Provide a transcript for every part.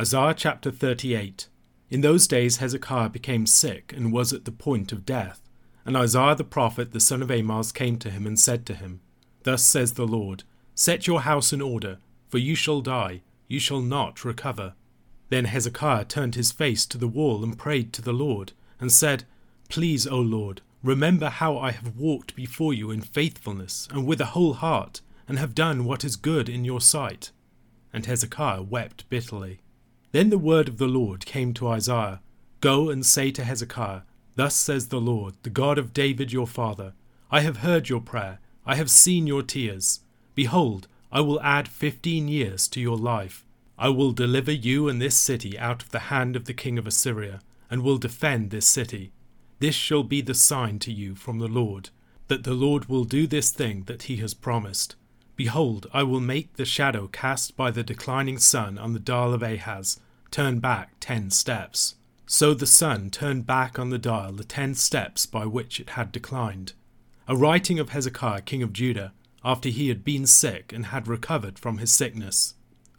Isaiah chapter 38. In those days Hezekiah became sick and was at the point of death. And Isaiah the prophet, the son of Amoz, came to him and said to him, Thus says the Lord, Set your house in order, for you shall die, you shall not recover. Then Hezekiah turned his face to the wall and prayed to the Lord, and said, Please, O Lord, remember how I have walked before you in faithfulness and with a whole heart, and have done what is good in your sight. And Hezekiah wept bitterly. Then the word of the Lord came to Isaiah Go and say to Hezekiah, Thus says the Lord, the God of David your father, I have heard your prayer, I have seen your tears. Behold, I will add fifteen years to your life. I will deliver you and this city out of the hand of the king of Assyria, and will defend this city. This shall be the sign to you from the Lord, that the Lord will do this thing that he has promised. Behold, I will make the shadow cast by the declining sun on the dial of Ahaz turn back ten steps. So the sun turned back on the dial the ten steps by which it had declined. A writing of Hezekiah king of Judah, after he had been sick and had recovered from his sickness.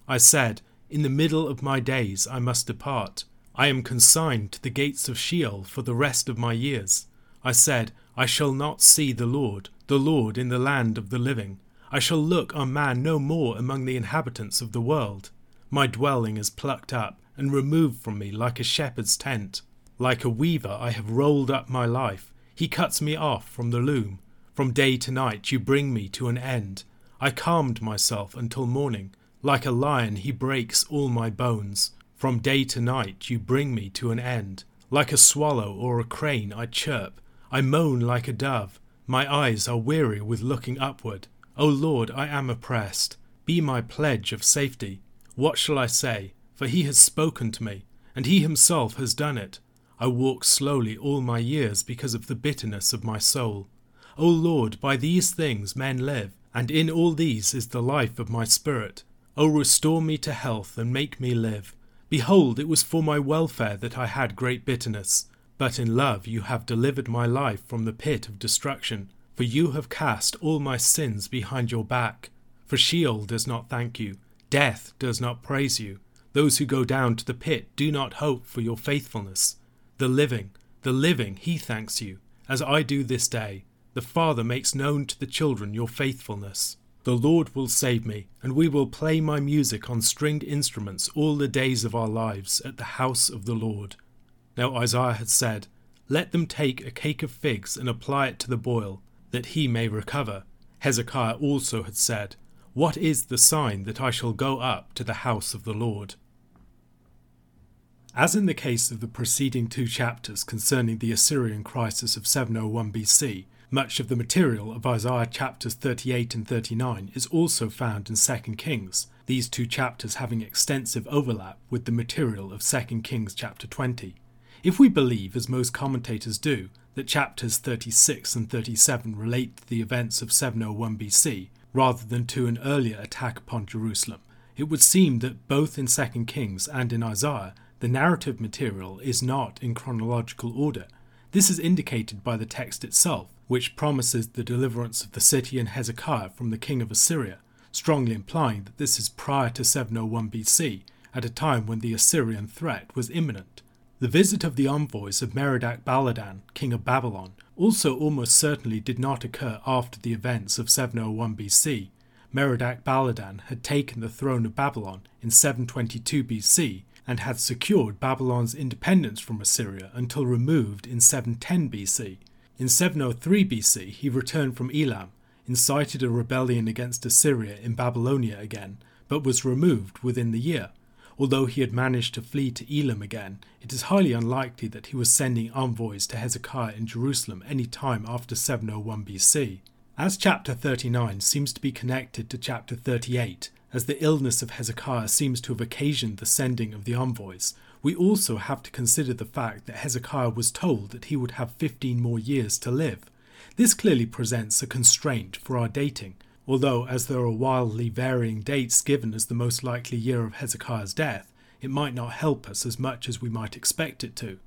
I said, In the middle of my days I must depart. I am consigned to the gates of Sheol for the rest of my years. I said, I shall not see the Lord, the Lord in the land of the living. I shall look on man no more among the inhabitants of the world. My dwelling is plucked up and removed from me like a shepherd's tent. Like a weaver I have rolled up my life. He cuts me off from the loom. From day to night you bring me to an end. I calmed myself until morning. Like a lion he breaks all my bones. From day to night you bring me to an end. Like a swallow or a crane I chirp. I moan like a dove. My eyes are weary with looking upward. O Lord, I am oppressed. Be my pledge of safety. What shall I say? For he has spoken to me, and he himself has done it. I walk slowly all my years because of the bitterness of my soul. O Lord, by these things men live, and in all these is the life of my spirit. O restore me to health and make me live. Behold, it was for my welfare that I had great bitterness. But in love you have delivered my life from the pit of destruction for you have cast all my sins behind your back. For Sheol does not thank you, death does not praise you. Those who go down to the pit do not hope for your faithfulness. The living, the living, he thanks you, as I do this day. The Father makes known to the children your faithfulness. The Lord will save me, and we will play my music on stringed instruments all the days of our lives at the house of the Lord. Now Isaiah had said, Let them take a cake of figs and apply it to the boil that he may recover. Hezekiah also had said, What is the sign that I shall go up to the house of the Lord? As in the case of the preceding two chapters concerning the Assyrian crisis of 701 BC, much of the material of Isaiah chapters 38 and 39 is also found in 2 Kings, these two chapters having extensive overlap with the material of 2 Kings chapter 20. If we believe, as most commentators do, that chapters 36 and 37 relate to the events of 701 BC rather than to an earlier attack upon Jerusalem. It would seem that both in 2 Kings and in Isaiah, the narrative material is not in chronological order. This is indicated by the text itself, which promises the deliverance of the city and Hezekiah from the king of Assyria, strongly implying that this is prior to 701 BC, at a time when the Assyrian threat was imminent. The visit of the envoys of Merodach Baladan, king of Babylon, also almost certainly did not occur after the events of 701 BC. Merodach Baladan had taken the throne of Babylon in 722 BC and had secured Babylon's independence from Assyria until removed in 710 BC. In 703 BC, he returned from Elam, incited a rebellion against Assyria in Babylonia again, but was removed within the year. Although he had managed to flee to Elam again, it is highly unlikely that he was sending envoys to Hezekiah in Jerusalem any time after 701 BC. As chapter 39 seems to be connected to chapter 38, as the illness of Hezekiah seems to have occasioned the sending of the envoys, we also have to consider the fact that Hezekiah was told that he would have 15 more years to live. This clearly presents a constraint for our dating, although, as there are wildly varying dates given as the most likely year of Hezekiah's death, it might not help us as much as we might expect it to.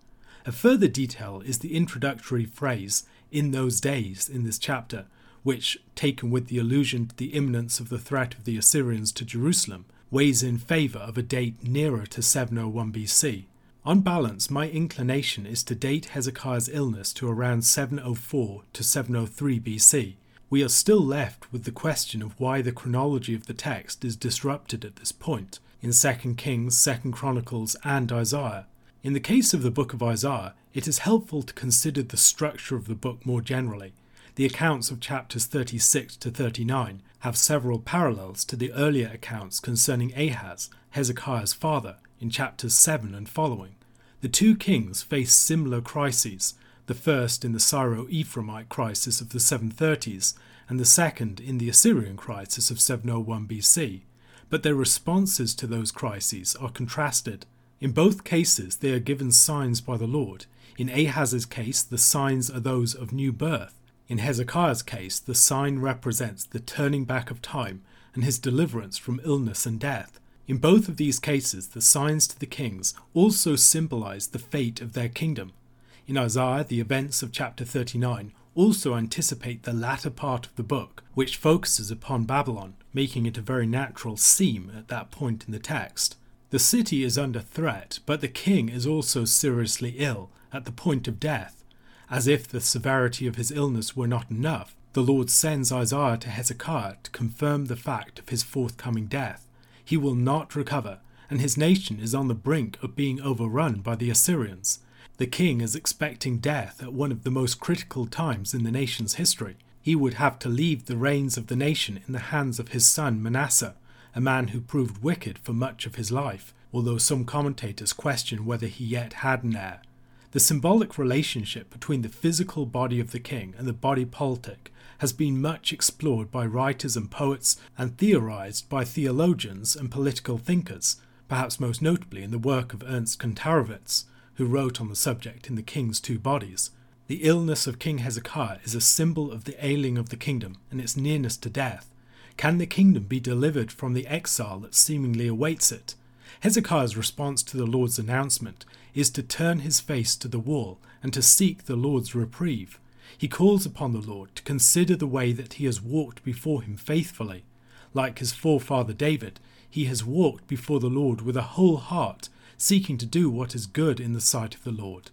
A further detail is the introductory phrase, in those days, in this chapter, which, taken with the allusion to the imminence of the threat of the Assyrians to Jerusalem, weighs in favour of a date nearer to 701 BC. On balance, my inclination is to date Hezekiah's illness to around 704 to 703 BC. We are still left with the question of why the chronology of the text is disrupted at this point in 2 Kings, 2 Chronicles, and Isaiah. In the case of the book of Isaiah, it is helpful to consider the structure of the book more generally. The accounts of chapters 36 to 39 have several parallels to the earlier accounts concerning Ahaz, Hezekiah's father, in chapters 7 and following. The two kings face similar crises, the first in the Syro Ephraimite crisis of the 730s, and the second in the Assyrian crisis of 701 BC. But their responses to those crises are contrasted. In both cases, they are given signs by the Lord. In Ahaz's case, the signs are those of new birth. In Hezekiah's case, the sign represents the turning back of time and his deliverance from illness and death. In both of these cases, the signs to the kings also symbolize the fate of their kingdom. In Isaiah, the events of chapter 39 also anticipate the latter part of the book, which focuses upon Babylon, making it a very natural seam at that point in the text. The city is under threat, but the king is also seriously ill, at the point of death. As if the severity of his illness were not enough, the Lord sends Isaiah to Hezekiah to confirm the fact of his forthcoming death he will not recover, and his nation is on the brink of being overrun by the Assyrians. The king is expecting death at one of the most critical times in the nation's history. He would have to leave the reins of the nation in the hands of his son Manasseh, a man who proved wicked for much of his life, although some commentators question whether he yet had an heir. The symbolic relationship between the physical body of the king and the body politic has been much explored by writers and poets and theorized by theologians and political thinkers, perhaps most notably in the work of Ernst Kantorowicz, who wrote on the subject in The King's Two Bodies. The illness of King Hezekiah is a symbol of the ailing of the kingdom and its nearness to death. Can the kingdom be delivered from the exile that seemingly awaits it? Hezekiah's response to the Lord's announcement is to turn his face to the wall and to seek the Lord's reprieve he calls upon the Lord to consider the way that he has walked before him faithfully. Like his forefather David, he has walked before the Lord with a whole heart, seeking to do what is good in the sight of the Lord.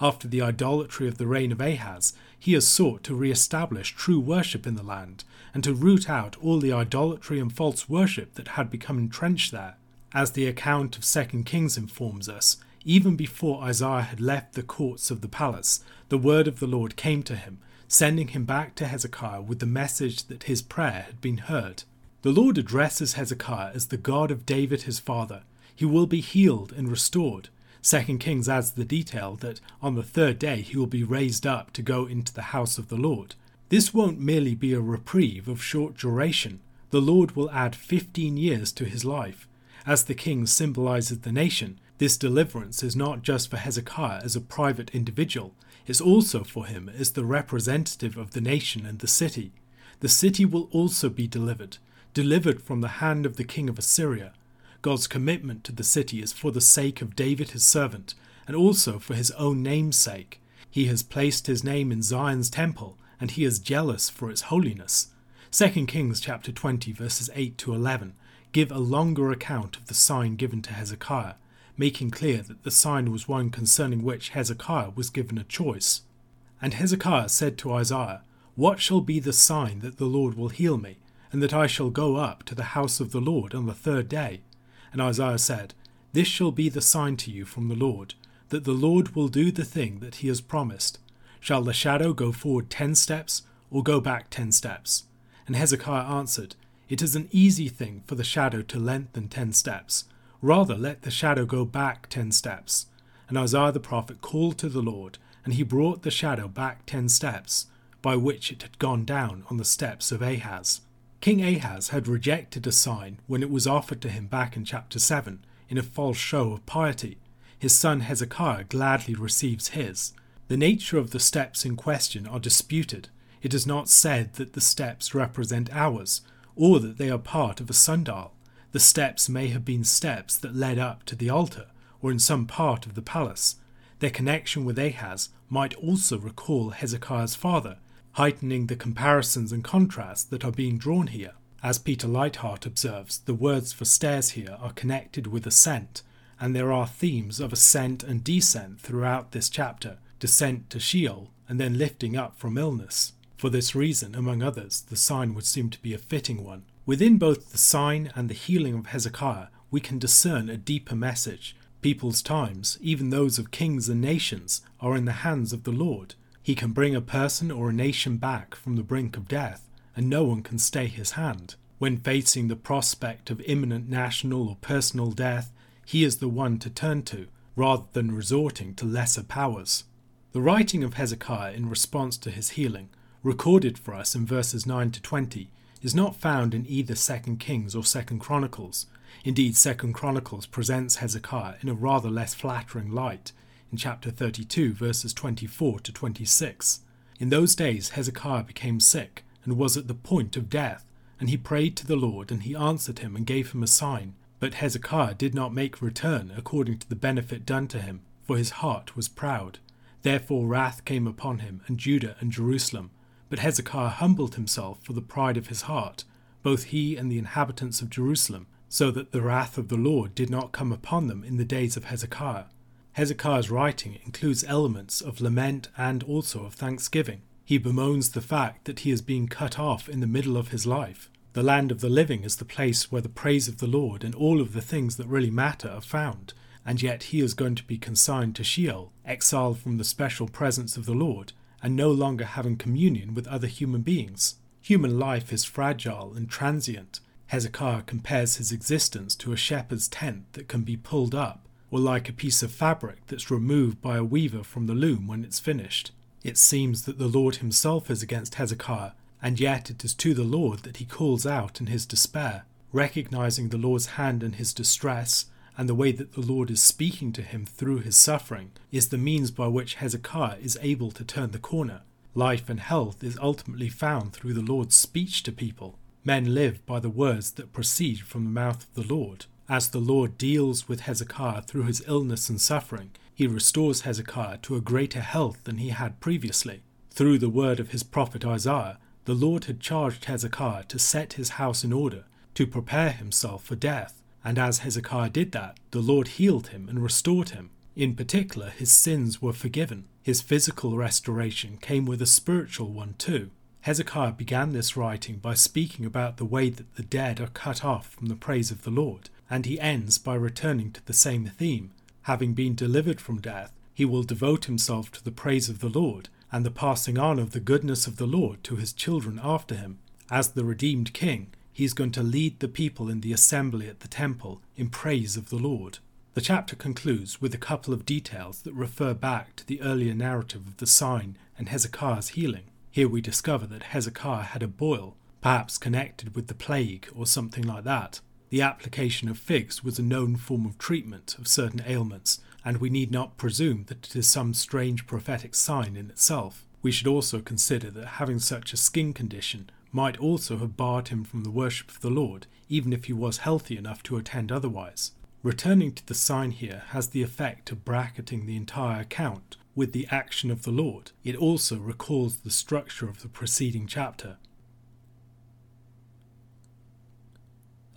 After the idolatry of the reign of Ahaz, he has sought to re establish true worship in the land, and to root out all the idolatry and false worship that had become entrenched there. As the account of 2 Kings informs us, even before Isaiah had left the courts of the palace, the word of the Lord came to him, sending him back to Hezekiah with the message that his prayer had been heard. The Lord addresses Hezekiah as the God of David his father. He will be healed and restored. Second Kings adds the detail that on the third day he will be raised up to go into the house of the Lord. This won't merely be a reprieve of short duration. The Lord will add fifteen years to his life. As the king symbolizes the nation, this deliverance is not just for Hezekiah as a private individual, it's also for him as the representative of the nation and the city. The city will also be delivered, delivered from the hand of the king of Assyria. God's commitment to the city is for the sake of David his servant, and also for his own name's sake. He has placed his name in Zion's temple, and he is jealous for its holiness. 2 Kings chapter 20 verses 8 to 11 give a longer account of the sign given to Hezekiah, making clear that the sign was one concerning which Hezekiah was given a choice. And Hezekiah said to Isaiah, What shall be the sign that the Lord will heal me, and that I shall go up to the house of the Lord on the third day? And Isaiah said, This shall be the sign to you from the Lord, that the Lord will do the thing that he has promised. Shall the shadow go forward ten steps, or go back ten steps? And Hezekiah answered, It is an easy thing for the shadow to lengthen ten steps Rather, let the shadow go back ten steps. And Isaiah the prophet called to the Lord, and he brought the shadow back ten steps, by which it had gone down on the steps of Ahaz. King Ahaz had rejected a sign when it was offered to him back in chapter 7 in a false show of piety. His son Hezekiah gladly receives his. The nature of the steps in question are disputed. It is not said that the steps represent hours, or that they are part of a sundial. The steps may have been steps that led up to the altar or in some part of the palace. Their connection with Ahaz might also recall Hezekiah's father, heightening the comparisons and contrasts that are being drawn here. As Peter Leithart observes, the words for stairs here are connected with ascent, and there are themes of ascent and descent throughout this chapter descent to Sheol, and then lifting up from illness. For this reason, among others, the sign would seem to be a fitting one. Within both the sign and the healing of Hezekiah, we can discern a deeper message. People's times, even those of kings and nations, are in the hands of the Lord. He can bring a person or a nation back from the brink of death, and no one can stay his hand. When facing the prospect of imminent national or personal death, he is the one to turn to, rather than resorting to lesser powers. The writing of Hezekiah in response to his healing, recorded for us in verses 9 to 20, is not found in either 2 Kings or 2 Chronicles. Indeed, 2 Chronicles presents Hezekiah in a rather less flattering light in chapter 32, verses 24 to 26. In those days, Hezekiah became sick and was at the point of death, and he prayed to the Lord, and he answered him and gave him a sign. But Hezekiah did not make return according to the benefit done to him, for his heart was proud. Therefore wrath came upon him, and Judah and Jerusalem. But Hezekiah humbled himself for the pride of his heart, both he and the inhabitants of Jerusalem, so that the wrath of the Lord did not come upon them in the days of Hezekiah. Hezekiah's writing includes elements of lament and also of thanksgiving. He bemoans the fact that he is being cut off in the middle of his life. The land of the living is the place where the praise of the Lord and all of the things that really matter are found, and yet he is going to be consigned to Sheol, exiled from the special presence of the Lord, and no longer having communion with other human beings. Human life is fragile and transient. Hezekiah compares his existence to a shepherd's tent that can be pulled up, or like a piece of fabric that's removed by a weaver from the loom when it's finished. It seems that the Lord himself is against Hezekiah, and yet it is to the Lord that he calls out in his despair, recognizing the Lord's hand in his distress, and the way that the Lord is speaking to him through his suffering is the means by which Hezekiah is able to turn the corner. Life and health is ultimately found through the Lord's speech to people. Men live by the words that proceed from the mouth of the Lord. As the Lord deals with Hezekiah through his illness and suffering, he restores Hezekiah to a greater health than he had previously. Through the word of his prophet Isaiah, the Lord had charged Hezekiah to set his house in order, to prepare himself for death, and as Hezekiah did that, the Lord healed him and restored him. In particular, his sins were forgiven. His physical restoration came with a spiritual one too. Hezekiah began this writing by speaking about the way that the dead are cut off from the praise of the Lord, and he ends by returning to the same theme. Having been delivered from death, he will devote himself to the praise of the Lord and the passing on of the goodness of the Lord to his children after him. As the redeemed king, he is going to lead the people in the assembly at the temple in praise of the Lord. The chapter concludes with a couple of details that refer back to the earlier narrative of the sign and Hezekiah's healing. Here we discover that Hezekiah had a boil, perhaps connected with the plague or something like that. The application of figs was a known form of treatment of certain ailments, and we need not presume that it is some strange prophetic sign in itself. We should also consider that having such a skin condition might also have barred him from the worship of the Lord, even if he was healthy enough to attend otherwise. Returning to the sign here has the effect of bracketing the entire account with the action of the Lord. It also recalls the structure of the preceding chapter.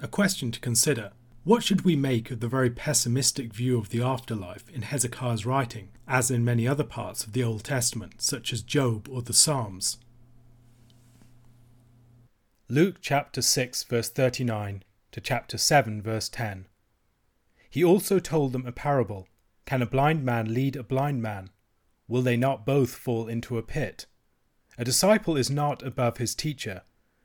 A question to consider what should we make of the very pessimistic view of the afterlife in Hezekiah's writing, as in many other parts of the Old Testament, such as Job or the Psalms? Luke chapter 6, verse 39 to chapter 7, verse 10. He also told them a parable Can a blind man lead a blind man? Will they not both fall into a pit? A disciple is not above his teacher,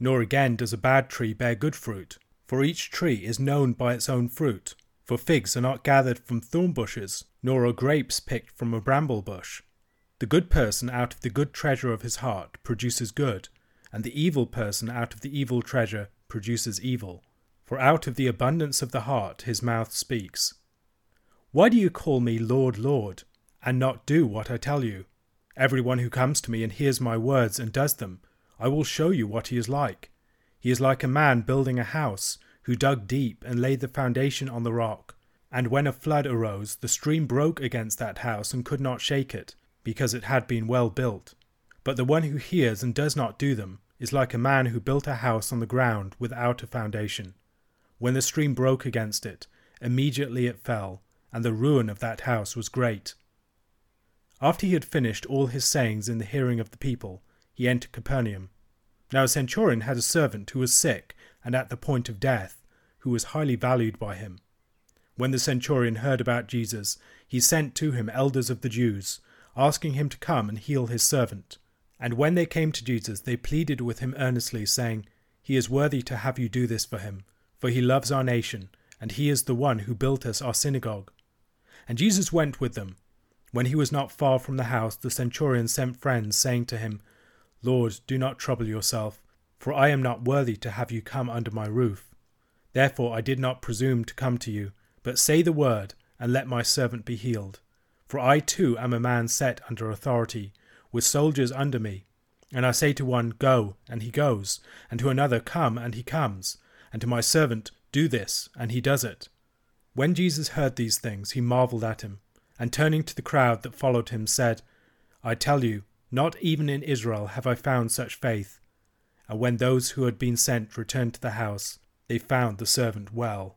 nor again does a bad tree bear good fruit. For each tree is known by its own fruit. For figs are not gathered from thorn bushes, nor are grapes picked from a bramble bush. The good person out of the good treasure of his heart produces good, and the evil person out of the evil treasure produces evil. For out of the abundance of the heart his mouth speaks. Why do you call me Lord, Lord, and not do what I tell you? Everyone who comes to me and hears my words and does them, I will show you what he is like. He is like a man building a house, who dug deep and laid the foundation on the rock. And when a flood arose, the stream broke against that house and could not shake it, because it had been well built. But the one who hears and does not do them is like a man who built a house on the ground without a foundation. When the stream broke against it, immediately it fell, and the ruin of that house was great. After he had finished all his sayings in the hearing of the people, he entered Capernaum. Now a centurion had a servant who was sick and at the point of death, who was highly valued by him. When the centurion heard about Jesus, he sent to him elders of the Jews, asking him to come and heal his servant. And when they came to Jesus, they pleaded with him earnestly, saying, He is worthy to have you do this for him, for he loves our nation, and he is the one who built us our synagogue. And Jesus went with them. When he was not far from the house, the centurion sent friends, saying to him, Lord, do not trouble yourself, for I am not worthy to have you come under my roof. Therefore I did not presume to come to you, but say the word, and let my servant be healed. For I too am a man set under authority, with soldiers under me. And I say to one, Go, and he goes, and to another, Come, and he comes, and to my servant, Do this, and he does it. When Jesus heard these things, he marvelled at him, and turning to the crowd that followed him, said, I tell you, not even in Israel have I found such faith. And when those who had been sent returned to the house, they found the servant well.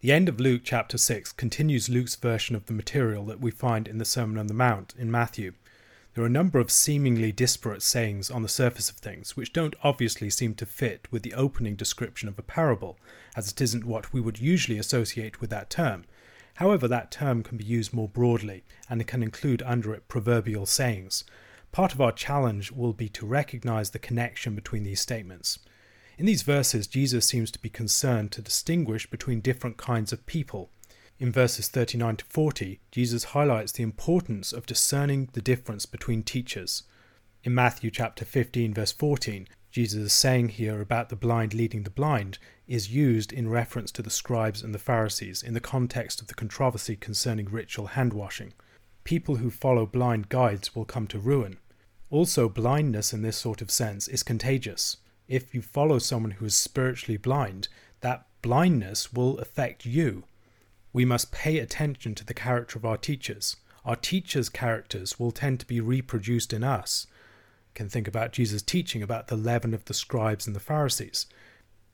The end of Luke chapter 6 continues Luke's version of the material that we find in the Sermon on the Mount in Matthew. There are a number of seemingly disparate sayings on the surface of things which don't obviously seem to fit with the opening description of a parable, as it isn't what we would usually associate with that term. However, that term can be used more broadly, and it can include under it proverbial sayings. Part of our challenge will be to recognize the connection between these statements. In these verses, Jesus seems to be concerned to distinguish between different kinds of people. In verses 39 to 40, Jesus highlights the importance of discerning the difference between teachers. In Matthew chapter 15 verse 14, Jesus is saying here about the blind leading the blind is used in reference to the scribes and the Pharisees in the context of the controversy concerning ritual hand washing. People who follow blind guides will come to ruin. Also, blindness in this sort of sense is contagious if you follow someone who is spiritually blind, that blindness will affect you. We must pay attention to the character of our teachers. Our teachers' characters will tend to be reproduced in us. Can think about Jesus' teaching about the leaven of the scribes and the Pharisees.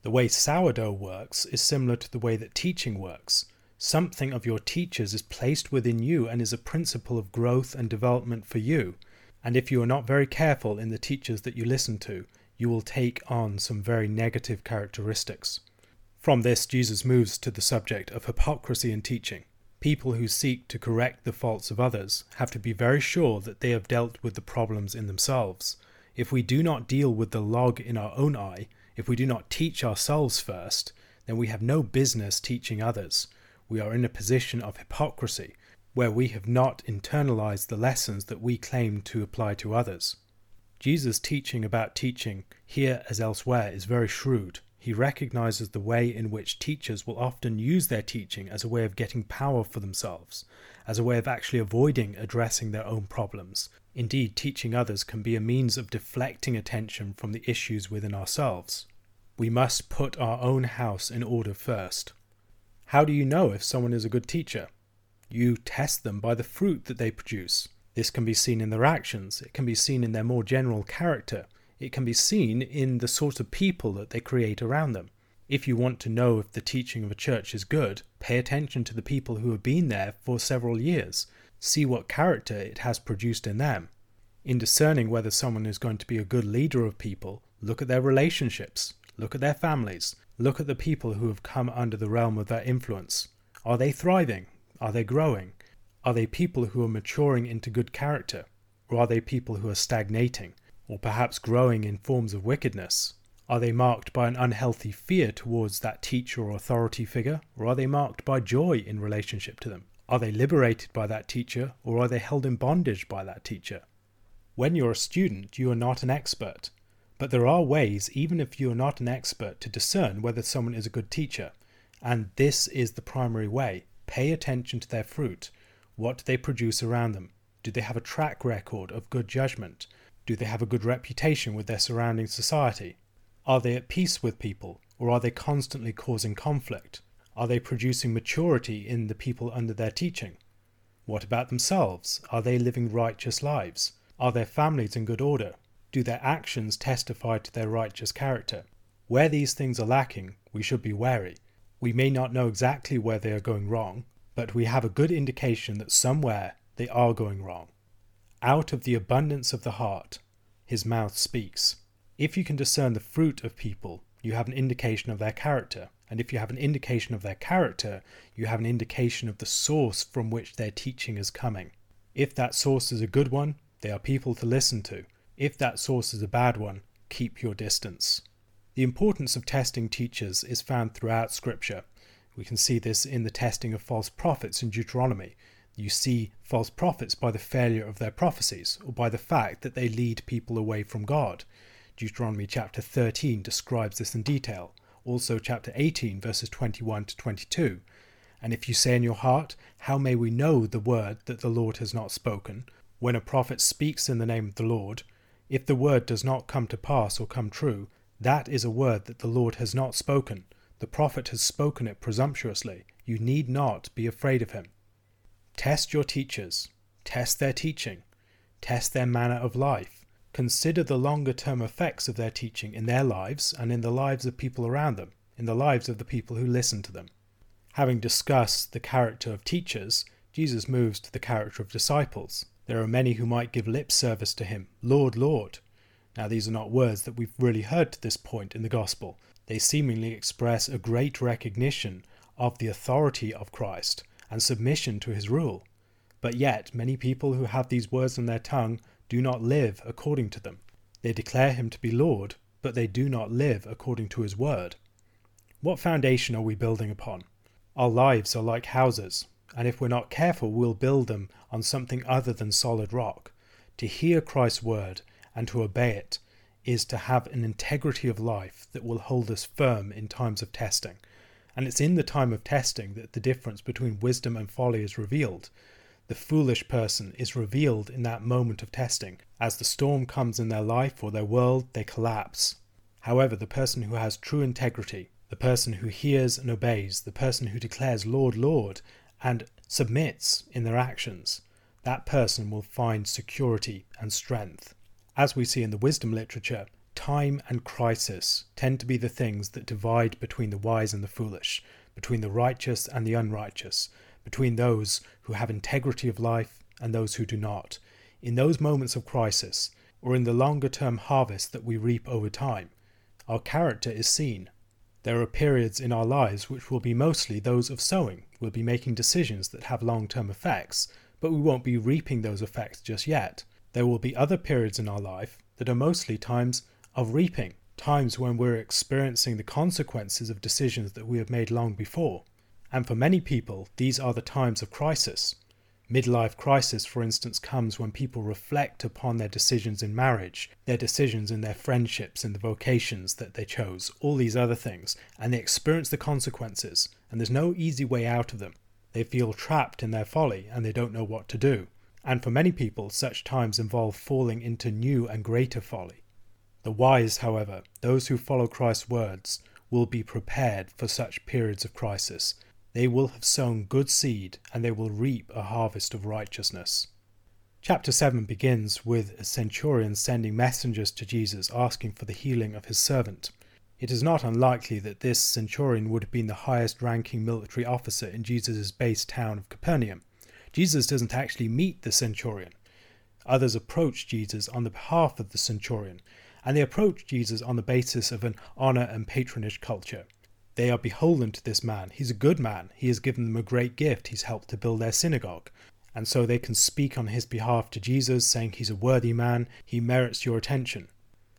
The way sourdough works is similar to the way that teaching works. Something of your teachers is placed within you and is a principle of growth and development for you. And if you are not very careful in the teachers that you listen to, you will take on some very negative characteristics. From this, Jesus moves to the subject of hypocrisy in teaching. People who seek to correct the faults of others have to be very sure that they have dealt with the problems in themselves. If we do not deal with the log in our own eye, if we do not teach ourselves first, then we have no business teaching others. We are in a position of hypocrisy, where we have not internalized the lessons that we claim to apply to others. Jesus' teaching about teaching, here as elsewhere, is very shrewd. He recognizes the way in which teachers will often use their teaching as a way of getting power for themselves, as a way of actually avoiding addressing their own problems. Indeed, teaching others can be a means of deflecting attention from the issues within ourselves. We must put our own house in order first. How do you know if someone is a good teacher? You test them by the fruit that they produce. This can be seen in their actions, it can be seen in their more general character, it can be seen in the sort of people that they create around them. If you want to know if the teaching of a church is good, pay attention to the people who have been there for several years. See what character it has produced in them. In discerning whether someone is going to be a good leader of people, look at their relationships, look at their families, look at the people who have come under the realm of their influence. Are they thriving? Are they growing? Are they people who are maturing into good character? Or are they people who are stagnating, or perhaps growing in forms of wickedness? Are they marked by an unhealthy fear towards that teacher or authority figure, or are they marked by joy in relationship to them? Are they liberated by that teacher, or are they held in bondage by that teacher? When you're a student, you are not an expert, But there are ways, even if you are not an expert, to discern whether someone is a good teacher. And this is the primary way. Pay attention to their fruit. What do they produce around them? Do they have a track record of good judgment? Do they have a good reputation with their surrounding society? Are they at peace with people, or are they constantly causing conflict? Are they producing maturity in the people under their teaching? What about themselves? Are they living righteous lives? Are their families in good order? Do their actions testify to their righteous character? Where these things are lacking, we should be wary. We may not know exactly where they are going wrong, but we have a good indication that somewhere they are going wrong. Out of the abundance of the heart, his mouth speaks. If you can discern the fruit of people, you have an indication of their character. And if you have an indication of their character, you have an indication of the source from which their teaching is coming. If that source is a good one, they are people to listen to. If that source is a bad one, keep your distance. The importance of testing teachers is found throughout Scripture. We can see this in the testing of false prophets in Deuteronomy. You see false prophets by the failure of their prophecies, or by the fact that they lead people away from God. Deuteronomy chapter 13 describes this in detail, also chapter 18, verses 21 to 22. And if you say in your heart, How may we know the word that the Lord has not spoken? When a prophet speaks in the name of the Lord, if the word does not come to pass or come true, that is a word that the Lord has not spoken. The prophet has spoken it presumptuously. You need not be afraid of him. Test your teachers, test their teaching, test their manner of life consider the longer term effects of their teaching in their lives and in the lives of people around them, in the lives of the people who listen to them. Having discussed the character of teachers, Jesus moves to the character of disciples. There are many who might give lip service to him, Lord, Lord. Now, these are not words that we've really heard to this point in the Gospel. They seemingly express a great recognition of the authority of Christ and submission to his rule. But yet, many people who have these words on their tongue do not live according to them. They declare him to be Lord, but they do not live according to his word. What foundation are we building upon? Our lives are like houses, and if we're not careful, we'll build them on something other than solid rock. To hear Christ's word and to obey it is to have an integrity of life that will hold us firm in times of testing. And it's in the time of testing that the difference between wisdom and folly is revealed the foolish person is revealed in that moment of testing. As the storm comes in their life or their world, they collapse. However, the person who has true integrity, the person who hears and obeys, the person who declares Lord, Lord, and submits in their actions, that person will find security and strength. As we see in the wisdom literature, time and crisis tend to be the things that divide between the wise and the foolish, between the righteous and the unrighteous, between those who have integrity of life and those who do not. In those moments of crisis, or in the longer term harvest that we reap over time, our character is seen. There are periods in our lives which will be mostly those of sowing. We'll be making decisions that have long term effects, but we won't be reaping those effects just yet. There will be other periods in our life that are mostly times of reaping, times when we're experiencing the consequences of decisions that we have made long before. And for many people, these are the times of crisis. Midlife crisis, for instance, comes when people reflect upon their decisions in marriage, their decisions in their friendships, in the vocations that they chose, all these other things, and they experience the consequences, and there's no easy way out of them. They feel trapped in their folly and they don't know what to do. And for many people, such times involve falling into new and greater folly. The wise, however, those who follow Christ's words, will be prepared for such periods of crisis they will have sown good seed, and they will reap a harvest of righteousness. Chapter 7 begins with a centurion sending messengers to Jesus asking for the healing of his servant. It is not unlikely that this centurion would have been the highest ranking military officer in Jesus' base town of Capernaum. Jesus doesn't actually meet the centurion. Others approach Jesus on the behalf of the centurion, and they approach Jesus on the basis of an honor and patronage culture. They are beholden to this man. He's a good man. He has given them a great gift. He's helped to build their synagogue. And so they can speak on his behalf to Jesus, saying he's a worthy man, he merits your attention.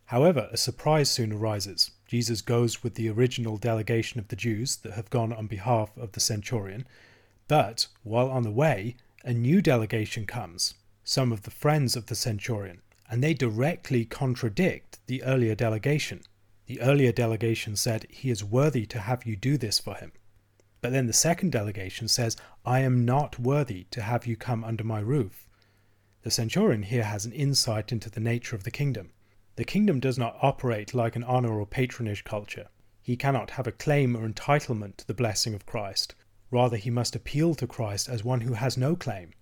However, a surprise soon arises. Jesus goes with the original delegation of the Jews that have gone on behalf of the centurion, but while on the way, a new delegation comes, some of the friends of the centurion, and they directly contradict the earlier delegation. The earlier delegation said, He is worthy to have you do this for him. But then the second delegation says, I am not worthy to have you come under my roof. The centurion here has an insight into the nature of the kingdom. The kingdom does not operate like an honor or patronage culture. He cannot have a claim or entitlement to the blessing of Christ. Rather, he must appeal to Christ as one who has no claim.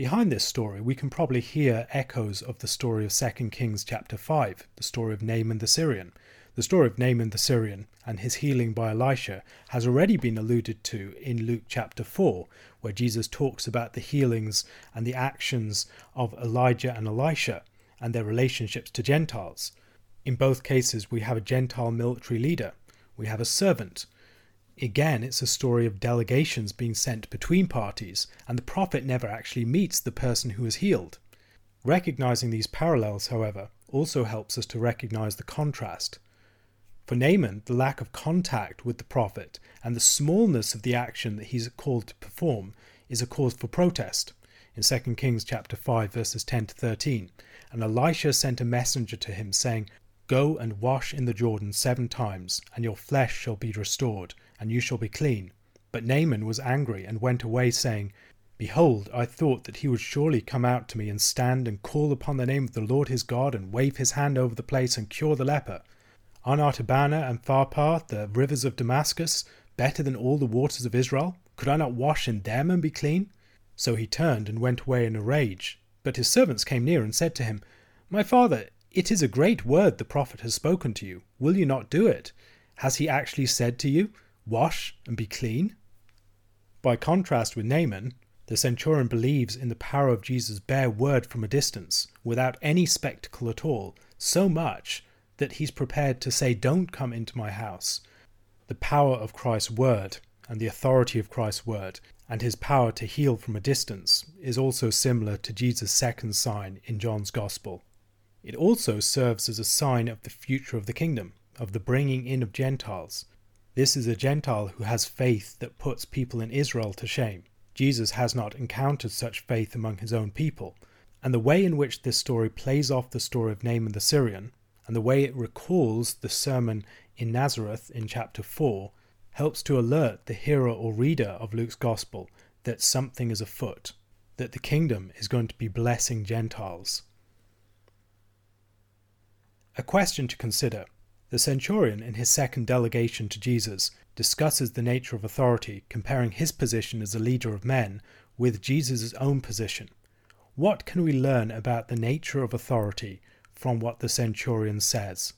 Behind this story, we can probably hear echoes of the story of 2 Kings chapter 5, the story of Naaman the Syrian. The story of Naaman the Syrian and his healing by Elisha has already been alluded to in Luke chapter 4, where Jesus talks about the healings and the actions of Elijah and Elisha and their relationships to Gentiles. In both cases, we have a Gentile military leader, we have a servant, Again, it's a story of delegations being sent between parties, and the prophet never actually meets the person who is healed. Recognizing these parallels, however, also helps us to recognize the contrast. For Naaman, the lack of contact with the prophet and the smallness of the action that he's called to perform is a cause for protest. In 2 Kings chapter 5 verses 10 to 13, and Elisha sent a messenger to him saying, Go and wash in the Jordan seven times, and your flesh shall be restored, and you shall be clean. But Naaman was angry and went away, saying, Behold, I thought that he would surely come out to me and stand and call upon the name of the Lord his God and wave his hand over the place and cure the leper. Are not Abana and Pharpar, the rivers of Damascus, better than all the waters of Israel? Could I not wash in them and be clean? So he turned and went away in a rage. But his servants came near and said to him, My father, it is a great word the prophet has spoken to you. Will you not do it? Has he actually said to you, wash and be clean? By contrast with Naaman, the centurion believes in the power of Jesus' bare word from a distance, without any spectacle at all, so much that he's prepared to say, Don't come into my house. The power of Christ's word and the authority of Christ's word and his power to heal from a distance is also similar to Jesus' second sign in John's Gospel. It also serves as a sign of the future of the kingdom, of the bringing in of Gentiles, this is a Gentile who has faith that puts people in Israel to shame. Jesus has not encountered such faith among his own people. And the way in which this story plays off the story of Naaman the Syrian, and the way it recalls the sermon in Nazareth in chapter 4, helps to alert the hearer or reader of Luke's Gospel that something is afoot, that the kingdom is going to be blessing Gentiles. A question to consider the centurion, in his second delegation to Jesus, discusses the nature of authority, comparing his position as a leader of men with Jesus' own position. What can we learn about the nature of authority from what the centurion says?